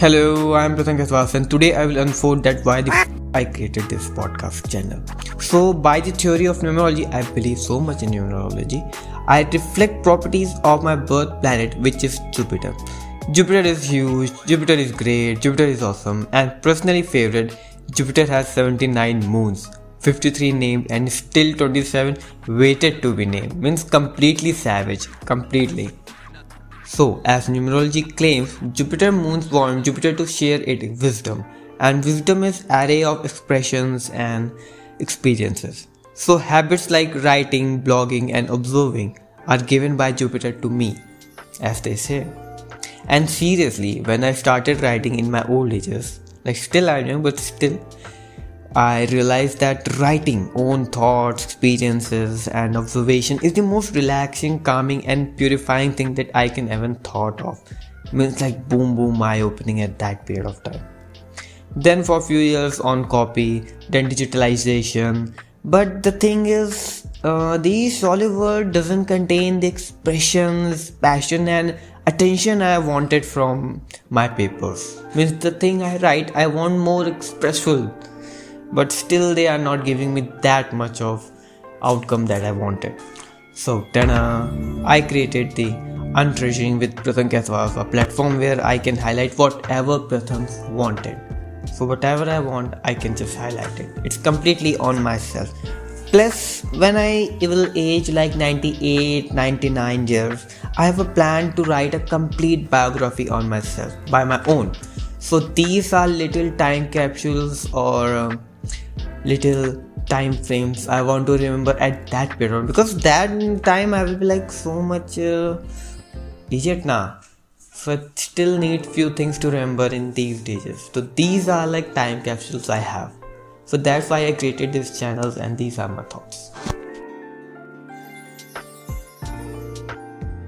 Hello, I'm Pratham Kaswas and today I will unfold that why the f- I created this podcast channel. So, by the theory of numerology, I believe so much in numerology. I reflect properties of my birth planet, which is Jupiter. Jupiter is huge, Jupiter is great, Jupiter is awesome, and personally favorite, Jupiter has 79 moons, 53 named, and still 27 waited to be named. Means completely savage, completely. So, as numerology claims, Jupiter moons want Jupiter to share its wisdom, and wisdom is array of expressions and experiences. So, habits like writing, blogging, and observing are given by Jupiter to me, as they say. And seriously, when I started writing in my old ages, like still I'm young, but still, I realized that writing own thoughts, experiences, and observation is the most relaxing, calming, and purifying thing that I can ever thought of. Means like boom boom eye opening at that period of time. Then for a few years on copy, then digitalization. But the thing is, uh, the solid word doesn't contain the expressions, passion, and attention I wanted from my papers. Means the thing I write, I want more expressful but still they are not giving me that much of outcome that I wanted. So then uh, I created the Untreasuring with Pratham Kaswas, a platform where I can highlight whatever Pratham wanted. So whatever I want, I can just highlight it. It's completely on myself. Plus, when I will age like 98, 99 years, I have a plan to write a complete biography on myself by my own. So these are little time capsules or uh, little time frames I want to remember at that period because that time I will be like so much uh, idiot now. So I still need few things to remember in these days. So these are like time capsules I have. So that's why I created these channels and these are my thoughts.